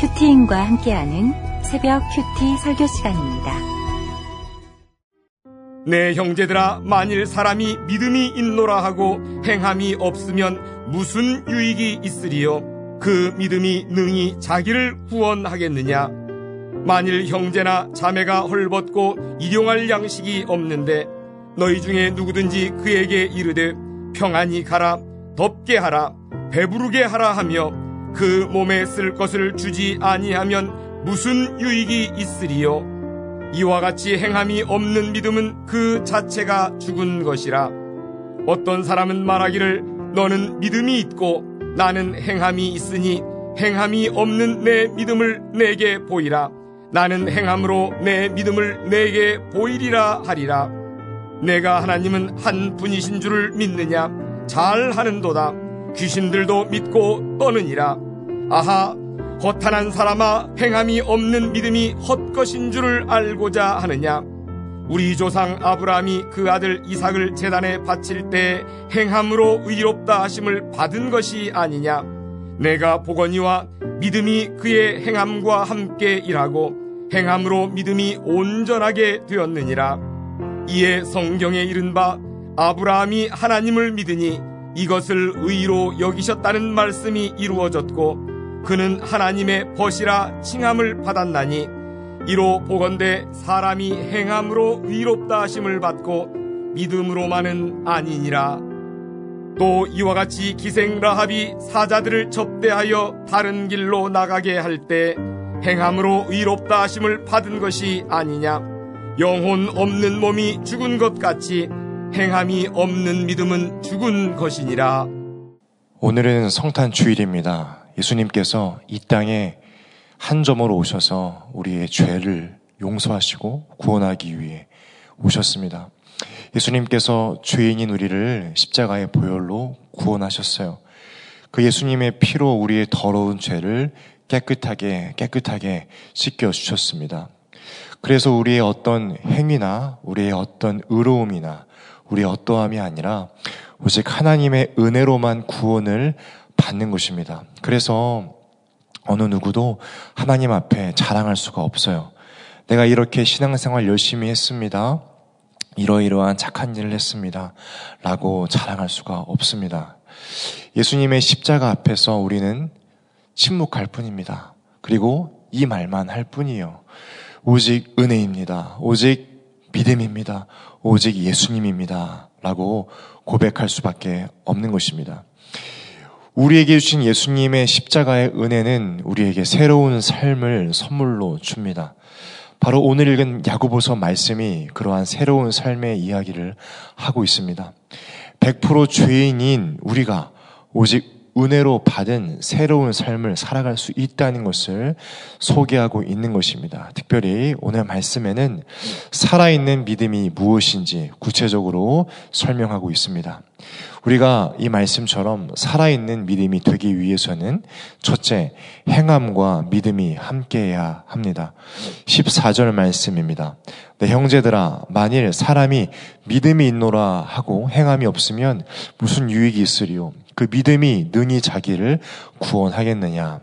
큐티인과 함께하는 새벽 큐티 설교 시간입니다. 내 형제들아 만일 사람이 믿음이 있노라 하고 행함이 없으면 무슨 유익이 있으리요 그 믿음이 능히 자기를 구원하겠느냐 만일 형제나 자매가 헐벗고 일용할 양식이 없는데 너희 중에 누구든지 그에게 이르되 평안히 가라 덥게 하라 배부르게 하라 하며 그 몸에 쓸 것을 주지 아니하면 무슨 유익이 있으리요? 이와 같이 행함이 없는 믿음은 그 자체가 죽은 것이라. 어떤 사람은 말하기를 너는 믿음이 있고 나는 행함이 있으니 행함이 없는 내 믿음을 내게 보이라. 나는 행함으로 내 믿음을 내게 보이리라 하리라. 내가 하나님은 한 분이신 줄을 믿느냐? 잘 하는도다 귀신들도 믿고 떠느니라. 아하 허탄한 사람아 행함이 없는 믿음이 헛것인 줄을 알고자 하느냐? 우리 조상 아브라함이 그 아들 이삭을 재단에 바칠 때 행함으로 의롭다 하심을 받은 것이 아니냐? 내가 보거니와 믿음이 그의 행함과 함께 일하고 행함으로 믿음이 온전하게 되었느니라. 이에 성경에 이른 바 아브라함이 하나님을 믿으니 이것을 의로 여기셨다는 말씀이 이루어졌고 그는 하나님의 벗이라 칭함을 받았나니 이로 보건대 사람이 행함으로 의롭다 하심을 받고 믿음으로만은 아니니라. 또 이와 같이 기생 라합이 사자들을 접대하여 다른 길로 나가게 할 때 행함으로 의롭다 하심을 받은 것이 아니냐. 영혼 없는 몸이 죽은 것 같이 행함이 없는 믿음은 죽은 것이니라 오늘은 성탄 주일입니다. 예수님께서 이 땅에 한 점으로 오셔서 우리의 죄를 용서하시고 구원하기 위해 오셨습니다. 예수님께서 죄인인 우리를 십자가의 보혈로 구원하셨어요. 그 예수님의 피로 우리의 더러운 죄를 깨끗하게 깨끗하게 씻겨 주셨습니다. 그래서 우리의 어떤 행위나 우리의 어떤 의로움이나 우리의 어떠함이 아니라 오직 하나님의 은혜로만 구원을 받는 것입니다. 그래서 어느 누구도 하나님 앞에 자랑할 수가 없어요. 내가 이렇게 신앙생활 열심히 했습니다. 이러이러한 착한 일을 했습니다. 라고 자랑할 수가 없습니다. 예수님의 십자가 앞에서 우리는 침묵할 뿐입니다. 그리고 이 말만 할 뿐이에요. 오직 은혜입니다. 오직 믿음입니다. 오직 예수님입니다. 라고 고백할 수밖에 없는 것입니다. 우리에게 주신 예수님의 십자가의 은혜는 우리에게 새로운 삶을 선물로 줍니다. 바로 오늘 읽은 야고보서 말씀이 그러한 새로운 삶의 이야기를 하고 있습니다. 100% 죄인인 우리가 오직 은혜로 받은 새로운 삶을 살아갈 수 있다는 것을 소개하고 있는 것입니다. 특별히 오늘 말씀에는 살아있는 믿음이 무엇인지 구체적으로 설명하고 있습니다. 우리가 이 말씀처럼 살아있는 믿음이 되기 위해서는 첫째, 행함과 믿음이 함께해야 합니다. 14절 말씀입니다. 네, 형제들아, 만일 사람이 믿음이 있노라 하고 행함이 없으면 무슨 유익이 있으리요? 그 믿음이 능히 자기를 구원하겠느냐.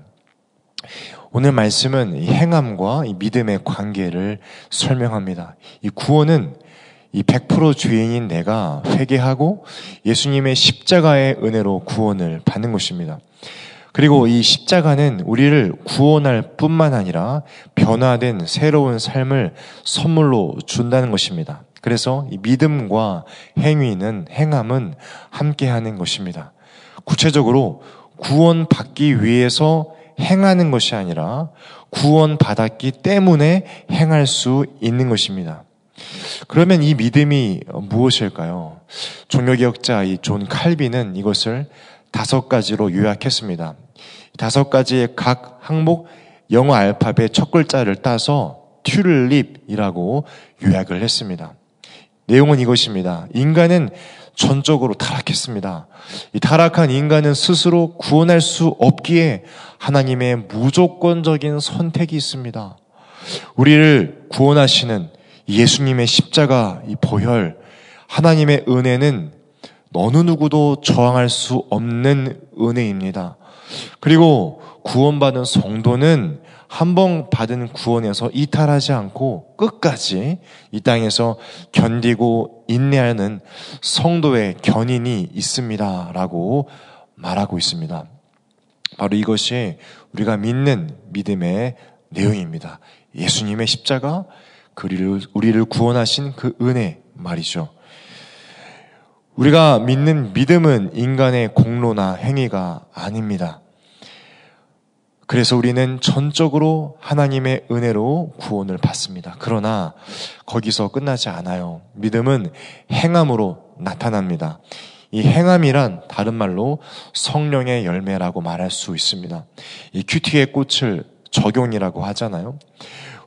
오늘 말씀은 이 행함과 이 믿음의 관계를 설명합니다. 이 구원은 이 100% 죄인인 내가 회개하고 예수님의 십자가의 은혜로 구원을 받는 것입니다. 그리고 이 십자가는 우리를 구원할 뿐만 아니라 변화된 새로운 삶을 선물로 준다는 것입니다. 그래서 이 믿음과 행위는 행함은 함께 하는 것입니다. 구체적으로 구원받기 위해서 행하는 것이 아니라 구원받았기 때문에 행할 수 있는 것입니다. 그러면 이 믿음이 무엇일까요? 종교개혁자 이 존 칼빈은 이것을 다섯 가지로 요약했습니다. 다섯 가지의 각 항목 영어 알파벳 첫 글자를 따서 튤립이라고 요약을 했습니다. 내용은 이것입니다. 인간은 전적으로 타락했습니다. 이 타락한 인간은 스스로 구원할 수 없기에 하나님의 무조건적인 선택이 있습니다. 우리를 구원하시는 예수님의 십자가 이 보혈 하나님의 은혜는 어느 누구도 저항할 수 없는 은혜입니다. 그리고 구원받은 성도는 한 번 받은 구원에서 이탈하지 않고 끝까지 이 땅에서 견디고 인내하는 성도의 견인이 있습니다. 라고 말하고 있습니다. 바로 이것이 우리가 믿는 믿음의 내용입니다. 예수님의 십자가, 우리를, 우리를 구원하신 그 은혜 말이죠. 우리가 믿는 믿음은 인간의 공로나 행위가 아닙니다. 그래서 우리는 전적으로 하나님의 은혜로 구원을 받습니다. 그러나 거기서 끝나지 않아요. 믿음은 행함으로 나타납니다. 이 행함이란 다른 말로 성령의 열매라고 말할 수 있습니다. 이 큐티의 꽃을 적용이라고 하잖아요.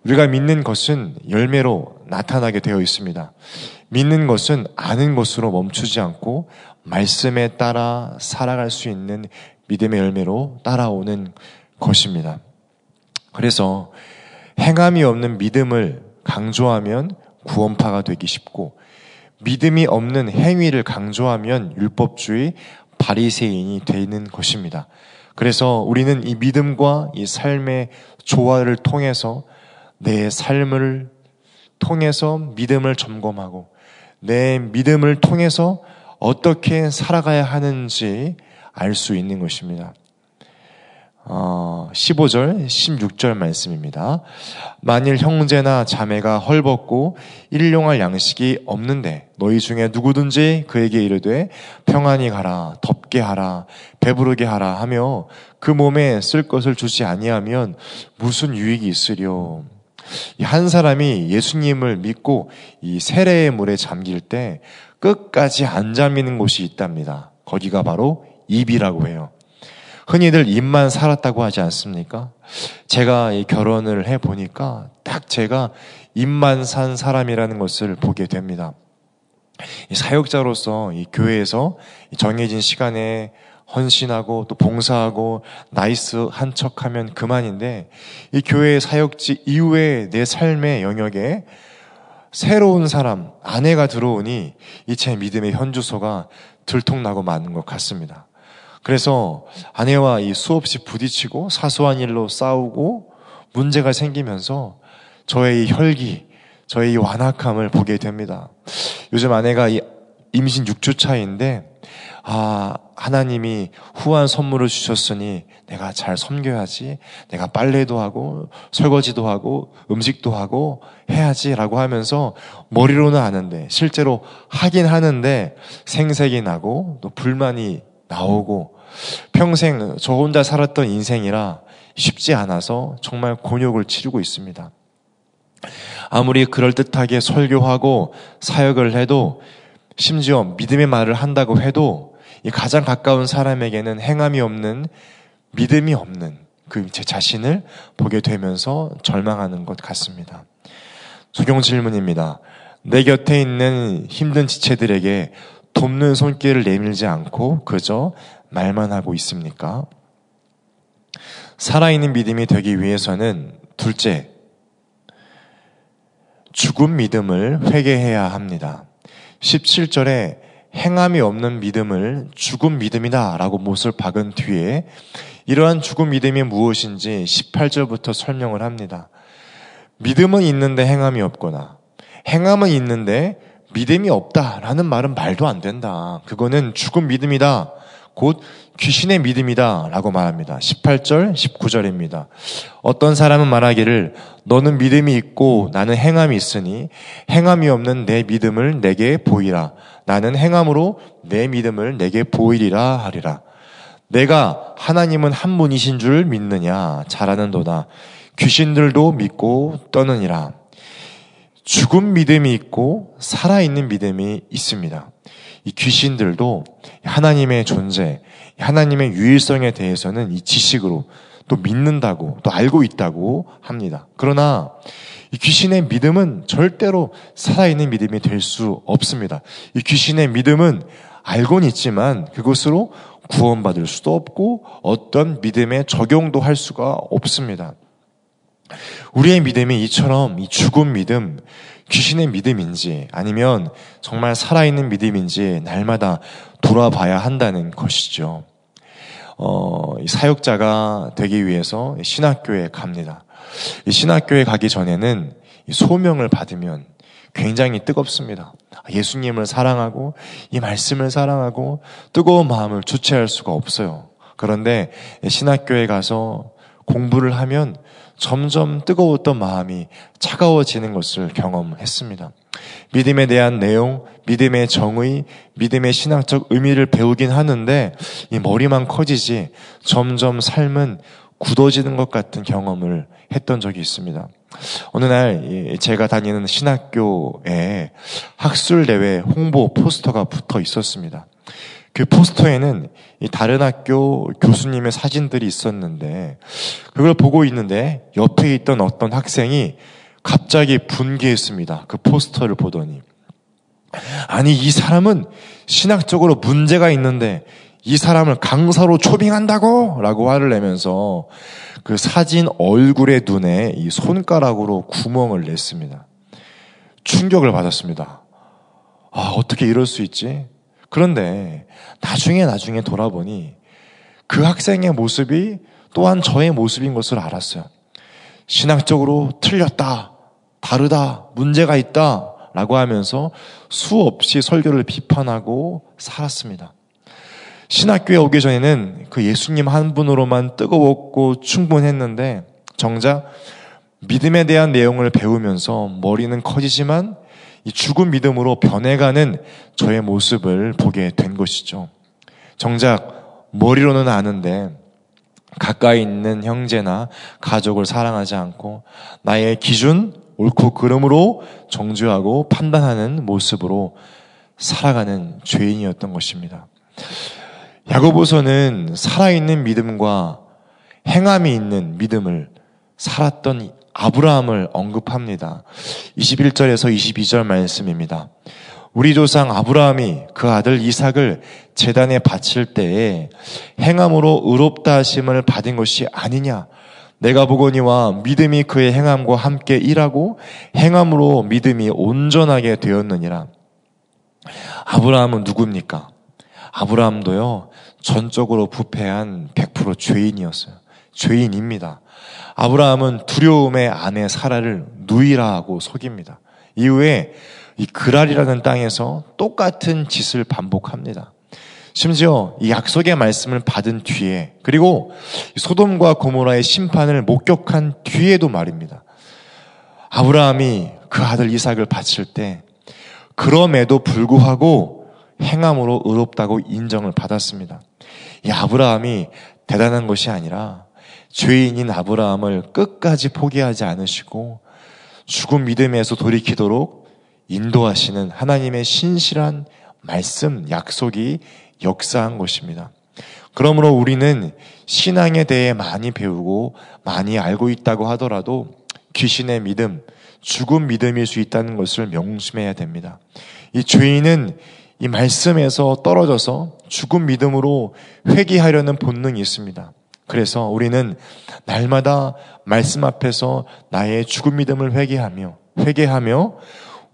우리가 믿는 것은 열매로 나타나게 되어 있습니다. 믿는 것은 아는 것으로 멈추지 않고 말씀에 따라 살아갈 수 있는 믿음의 열매로 따라오는 것입니다. 그래서 행함이 없는 믿음을 강조하면 구원파가 되기 쉽고 믿음이 없는 행위를 강조하면 율법주의 바리새인이 되는 것입니다. 그래서 우리는 이 믿음과 이 삶의 조화를 통해서 내 삶을 통해서 믿음을 점검하고 내 믿음을 통해서 어떻게 살아가야 하는지 알 수 있는 것입니다. 어, 15절, 16절 말씀입니다. 만일 형제나 자매가 헐벗고 일용할 양식이 없는데 너희 중에 누구든지 그에게 이르되 평안히 가라, 덥게 하라, 배부르게 하라 하며 그 몸에 쓸 것을 주지 아니하면 무슨 유익이 있으려? 한 사람이 예수님을 믿고 이 세례의 물에 잠길 때 끝까지 안 잠기는 곳이 있답니다. 거기가 바로 입이라고 해요. 흔히들 입만 살았다고 하지 않습니까? 제가 이 결혼을 해 보니까 딱 제가 입만 산 사람이라는 것을 보게 됩니다. 사역자로서 이 교회에서 정해진 시간에 헌신하고 또 봉사하고 nice한 척하면 그만인데 이 교회 사역지 이후에 내 삶의 영역에 새로운 사람 아내가 들어오니 이 제 믿음의 현주소가 들통나고 마는 것 같습니다. 그래서 아내와 이 수없이 부딪히고 사소한 일로 싸우고 문제가 생기면서 저의 이 혈기, 저의 이 완악함을 보게 됩니다. 요즘 아내가 이 임신 6주 차인데 아, 하나님이 후한 선물을 주셨으니 내가 잘 섬겨야지. 내가 빨래도 하고, 설거지도 하고, 음식도 하고, 해야지. 라고 하면서 머리로는 아는데, 실제로 하긴 하는데, 생색이 나고, 또 불만이 나오고, 평생 저 혼자 살았던 인생이라 쉽지 않아서 정말 곤욕을 치르고 있습니다. 아무리 그럴듯하게 설교하고 사역을 해도 심지어 믿음의 말을 한다고 해도 이 가장 가까운 사람에게는 행함이 없는 믿음이 없는 그 제 자신을 보게 되면서 절망하는 것 같습니다. 적용 질문입니다. 내 곁에 있는 힘든 지체들에게 돕는 손길을 내밀지 않고 그저 말만 하고 있습니까? 살아있는 믿음이 되기 위해서는 둘째, 죽은 믿음을 회개해야 합니다. 17절에 행함이 없는 믿음을 죽은 믿음이다 라고 못을 박은 뒤에 이러한 죽은 믿음이 무엇인지 18절부터 설명을 합니다. 믿음은 있는데 행함이 없거나 행함은 있는데 믿음이 없다라는 말은 말도 안 된다. 그거는 죽은 믿음이다. 곧 귀신의 믿음이다. 라고 말합니다. 18절, 19절입니다. 어떤 사람은 말하기를 너는 믿음이 있고 나는 행함이 있으니 행함이 없는 내 믿음을 내게 보이라. 나는 행함으로 내 믿음을 내게 보이리라 하리라. 내가 하나님은 한 분이신 줄 믿느냐? 잘하는도다. 귀신들도 믿고 떠느니라. 죽은 믿음이 있고 살아있는 믿음이 있습니다. 이 귀신들도 하나님의 존재, 하나님의 유일성에 대해서는 이 지식으로 또 믿는다고 또 알고 있다고 합니다. 그러나 이 귀신의 믿음은 절대로 살아있는 믿음이 될 수 없습니다. 이 귀신의 믿음은 알고는 있지만 그것으로 구원받을 수도 없고 어떤 믿음에 적용도 할 수가 없습니다. 우리의 믿음이 이처럼 이 죽은 믿음, 귀신의 믿음인지 아니면 정말 살아있는 믿음인지 날마다 돌아봐야 한다는 것이죠. 어, 사역자가 되기 위해서 신학교에 갑니다. 신학교에 가기 전에는 소명을 받으면 굉장히 뜨겁습니다. 예수님을 사랑하고 이 말씀을 사랑하고 뜨거운 마음을 주체할 수가 없어요. 그런데 신학교에 가서 공부를 하면 점점 뜨거웠던 마음이 차가워지는 것을 경험했습니다. 믿음에 대한 내용, 믿음의 정의, 믿음의 신앙적 의미를 배우긴 하는데 이 머리만 커지지 점점 삶은 굳어지는 것 같은 경험을 했던 적이 있습니다. 어느 날 제가 다니는 신학교에 학술 대회 홍보 포스터가 붙어 있었습니다. 그 포스터에는 다른 학교 교수님의 사진들이 있었는데 그걸 보고 있는데 옆에 있던 어떤 학생이 갑자기 분개했습니다. 그 포스터를 보더니 아니 이 사람은 신학적으로 문제가 있는데 이 사람을 강사로 초빙한다고? 라고 화를 내면서 그 사진 얼굴의 눈에 이 손가락으로 구멍을 냈습니다. 충격을 받았습니다. 아, 어떻게 이럴 수 있지? 그런데 나중에 나중에 돌아보니 그 학생의 모습이 또한 저의 모습인 것을 알았어요. 신학적으로 틀렸다, 다르다, 문제가 있다, 라고 하면서 수없이 설교를 비판하고 살았습니다. 신학교에 오기 전에는 그 예수님 한 분으로만 뜨거웠고 충분했는데 정작 믿음에 대한 내용을 배우면서 머리는 커지지만 이 죽은 믿음으로 변해가는 저의 모습을 보게 된 것이죠. 정작 머리로는 아는데 가까이 있는 형제나 가족을 사랑하지 않고 나의 기준, 옳고 그름으로 정죄하고 판단하는 모습으로 살아가는 죄인이었던 것입니다. 야고보서는 살아있는 믿음과 행함이 있는 믿음을 살았던 아브라함을 언급합니다. 21절에서 22절 말씀입니다. 우리 조상 아브라함이 그 아들 이삭을 재단에 바칠 때에 행함으로 의롭다 하심을 받은 것이 아니냐. 내가 보거니와 믿음이 그의 행함과 함께 일하고 행함으로 믿음이 온전하게 되었느니라. 아브라함은 누굽니까? 아브라함도요, 전적으로 부패한 100% 죄인이었어요. 죄인입니다. 아브라함은 두려움의 아내 사라를 누이라고 속입니다. 이후에 이 그랄이라는 땅에서 똑같은 짓을 반복합니다. 심지어 이 약속의 말씀을 받은 뒤에 그리고 소돔과 고모라의 심판을 목격한 뒤에도 말입니다. 아브라함이 그 아들 이삭을 바칠 때 그럼에도 불구하고 행함으로 의롭다고 인정을 받았습니다. 이 아브라함이 대단한 것이 아니라 죄인인 아브라함을 끝까지 포기하지 않으시고 죽은 믿음에서 돌이키도록 인도하시는 하나님의 신실한 말씀, 약속이 역사한 것입니다. 그러므로 우리는 신앙에 대해 많이 배우고 많이 알고 있다고 하더라도 귀신의 믿음, 죽은 믿음일 수 있다는 것을 명심해야 됩니다. 이 죄인은 이 말씀에서 떨어져서 죽은 믿음으로 회개하려는 본능이 있습니다. 그래서 우리는 날마다 말씀 앞에서 나의 죽은 믿음을 회개하며 회개하며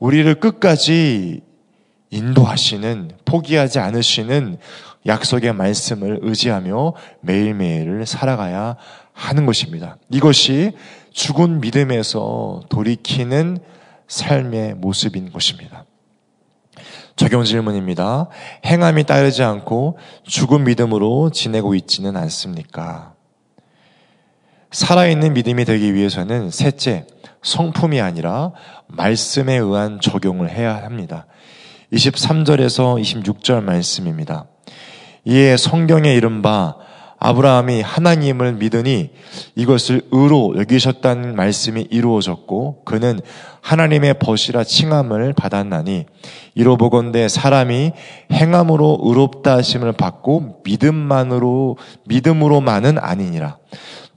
우리를 끝까지 인도하시는 포기하지 않으시는 약속의 말씀을 의지하며 매일매일을 살아가야 하는 것입니다. 이것이 죽은 믿음에서 돌이키는 삶의 모습인 것입니다. 적용 질문입니다. 행함이 따르지 않고 죽은 믿음으로 지내고 있지는 않습니까? 살아있는 믿음이 되기 위해서는 셋째, 성품이 아니라 말씀에 의한 적용을 해야 합니다. 23절에서 26절 말씀입니다. 이에 성경에 이른바 아브라함이 하나님을 믿으니 이것을 의로 여기셨다는 말씀이 이루어졌고 그는 하나님의 벗이라 칭함을 받았나니 이로 보건대 사람이 행함으로 의롭다 하심을 받고 믿음만으로 믿음으로만은 아니니라.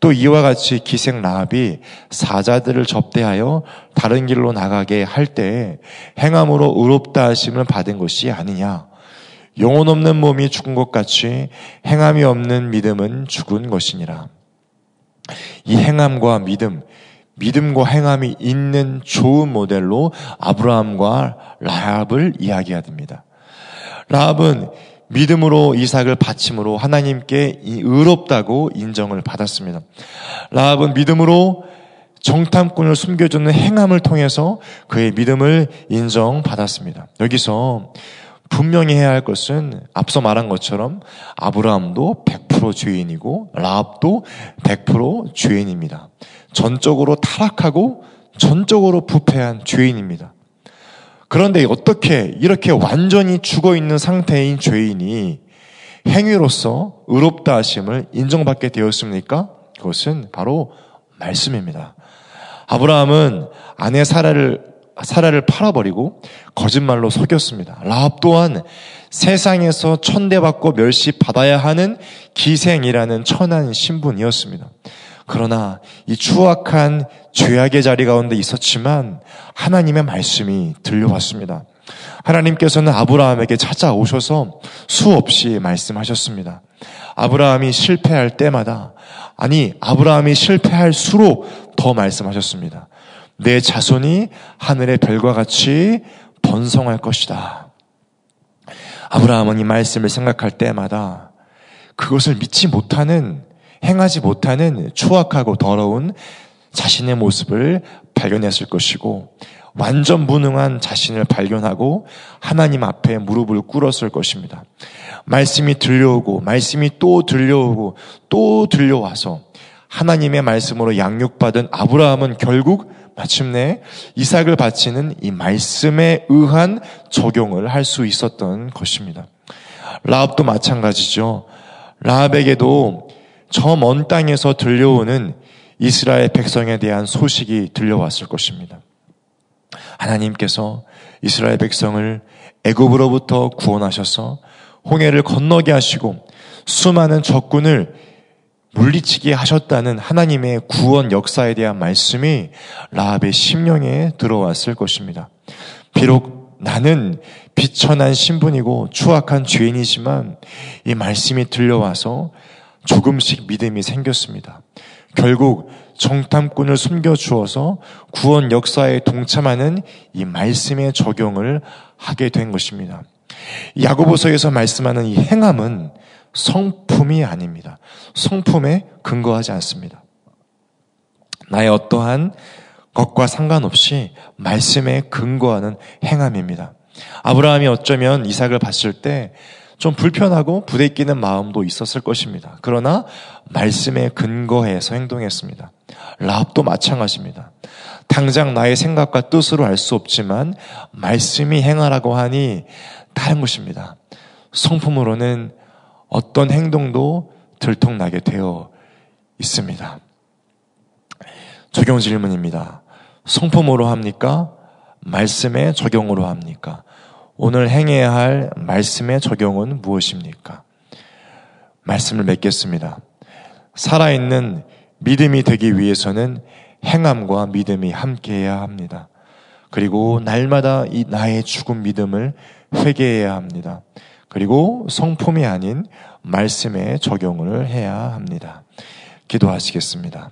또 이와 같이 기생 라합이 사자들을 접대하여 다른 길로 나가게 할때 행함으로 의롭다 하심을 받은 것이 아니냐. 영혼 없는 몸이 죽은 것 같이 행함이 없는 믿음은 죽은 것이니라. 이 행함과 믿음, 믿음과 행함이 있는 좋은 모델로 아브라함과 라합을 이야기합니다. 라합은 믿음으로 이삭을 바침으로 하나님께 의롭다고 인정을 받았습니다. 라합은 믿음으로 정탐꾼을 숨겨주는 행함을 통해서 그의 믿음을 인정받았습니다. 여기서 분명히 해야 할 것은 앞서 말한 것처럼 아브라함도 100% 죄인이고 라합도 100% 죄인입니다. 전적으로 타락하고 전적으로 부패한 죄인입니다. 그런데 어떻게 이렇게 완전히 죽어 있는 상태인 죄인이 행위로서 의롭다 하심을 인정받게 되었습니까? 그것은 바로 말씀입니다. 아브라함은 아내 사라를 사라를 팔아버리고 거짓말로 속였습니다. 라합 또한 세상에서 천대받고 멸시받아야 하는 기생이라는 천한 신분이었습니다. 그러나 이 추악한 죄악의 자리 가운데 있었지만 하나님의 말씀이 들려왔습니다. 하나님께서는 아브라함에게 찾아오셔서 수없이 말씀하셨습니다. 아브라함이 실패할 때마다 아니 아브라함이 실패할수록 더 말씀하셨습니다. 내 자손이 하늘의 별과 같이 번성할 것이다. 아브라함은 이 말씀을 생각할 때마다 그것을 믿지 못하는, 행하지 못하는 추악하고 더러운 자신의 모습을 발견했을 것이고, 완전 무능한 자신을 발견하고 하나님 앞에 무릎을 꿇었을 것입니다. 말씀이 들려오고, 말씀이 또 들려오고, 또 들려와서 하나님의 말씀으로 양육받은 아브라함은 결국 마침내 이삭을 바치는 이 말씀에 의한 적용을 할 수 있었던 것입니다. 라합도 마찬가지죠. 라합에게도 저 먼 땅에서 들려오는 이스라엘 백성에 대한 소식이 들려왔을 것입니다. 하나님께서 이스라엘 백성을 애굽으로부터 구원하셔서 홍해를 건너게 하시고 수많은 적군을 물리치게 하셨다는 하나님의 구원 역사에 대한 말씀이 라합의 심령에 들어왔을 것입니다. 비록 나는 비천한 신분이고 추악한 죄인이지만 이 말씀이 들려와서 조금씩 믿음이 생겼습니다. 결국 정탐꾼을 숨겨주어서 구원 역사에 동참하는 이 말씀의 적용을 하게 된 것입니다. 야고보서에서 말씀하는 이 행함은 성품이 아닙니다. 성품에 근거하지 않습니다. 나의 어떠한 것과 상관없이 말씀에 근거하는 행함입니다. 아브라함이 어쩌면 이삭을 봤을 때 좀 불편하고 부대끼는 마음도 있었을 것입니다. 그러나 말씀에 근거해서 행동했습니다. 라합도 마찬가지입니다. 당장 나의 생각과 뜻으로 알 수 없지만 말씀이 행하라고 하니 다른 것입니다. 성품으로는 어떤 행동도 들통나게 되어 있습니다. 적용 질문입니다. 성품으로 합니까? 말씀의 적용으로 합니까? 오늘 행해야 할 말씀의 적용은 무엇입니까? 말씀을 맺겠습니다. 살아있는 믿음이 되기 위해서는 행함과 믿음이 함께해야 합니다. 그리고 날마다 이 나의 죽은 믿음을 회개해야 합니다. 그리고 성품이 아닌 말씀에 적용을 해야 합니다. 기도하시겠습니다.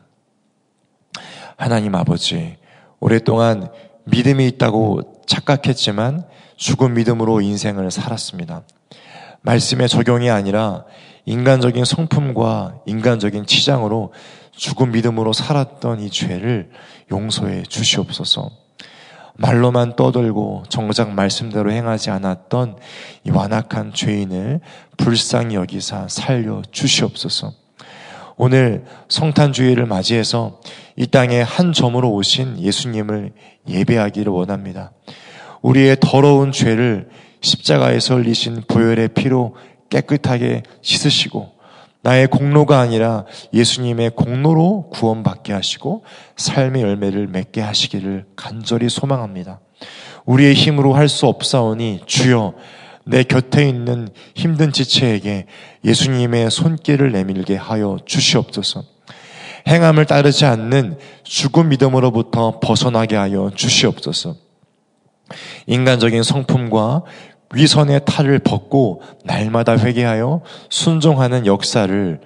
하나님 아버지, 오랫동안 믿음이 있다고 착각했지만 죽은 믿음으로 인생을 살았습니다. 말씀의 적용이 아니라 인간적인 성품과 인간적인 치장으로 죽은 믿음으로 살았던 이 죄를 용서해 주시옵소서. 말로만 떠들고 정작 말씀대로 행하지 않았던 이 완악한 죄인을 불쌍히 여기사 살려 주시옵소서. 오늘 성탄주의를 맞이해서 이 땅에 한 점으로 오신 예수님을 예배하기를 원합니다. 우리의 더러운 죄를 십자가에서 흘리신 보혈의 피로 깨끗하게 씻으시고 나의 공로가 아니라 예수님의 공로로 구원받게 하시고 삶의 열매를 맺게 하시기를 간절히 소망합니다. 우리의 힘으로 할 수 없사오니 주여 내 곁에 있는 힘든 지체에게 예수님의 손길을 내밀게 하여 주시옵소서. 행함을 따르지 않는 죽은 믿음으로부터 벗어나게 하여 주시옵소서. 인간적인 성품과 위선의 탈을 벗고 날마다 회개하여 순종하는 역사를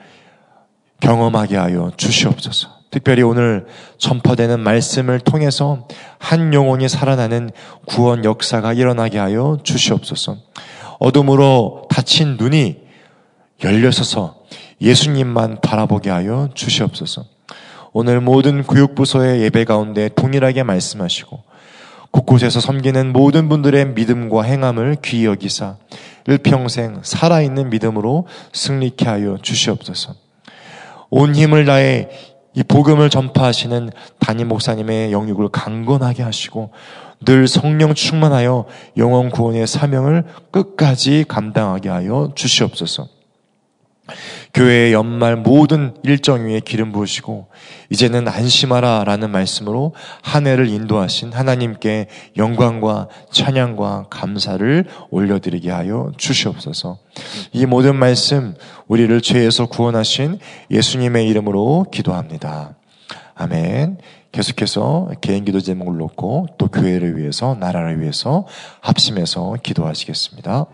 경험하게 하여 주시옵소서. 특별히 오늘 전파되는 말씀을 통해서 한 영혼이 살아나는 구원 역사가 일어나게 하여 주시옵소서. 어둠으로 닫힌 눈이 열려서서 예수님만 바라보게 하여 주시옵소서. 오늘 모든 교육부서의 예배 가운데 동일하게 말씀하시고 곳곳에서 섬기는 모든 분들의 믿음과 행함을 귀히 여기사 일평생 살아있는 믿음으로 승리케 하여 주시옵소서. 온 힘을 다해 이 복음을 전파하시는 담임 목사님의 영육을 강건하게 하시고 늘 성령 충만하여 영원 구원의 사명을 끝까지 감당하게 하여 주시옵소서. 교회의 연말 모든 일정 위에 기름 부으시고 이제는 안심하라 라는 말씀으로 한 해를 인도하신 하나님께 영광과 찬양과 감사를 올려드리게 하여 주시옵소서. 이 모든 말씀 우리를 죄에서 구원하신 예수님의 이름으로 기도합니다. 아멘. 계속해서 개인 기도 제목을 놓고 또 교회를 위해서 나라를 위해서 합심해서 기도하시겠습니다.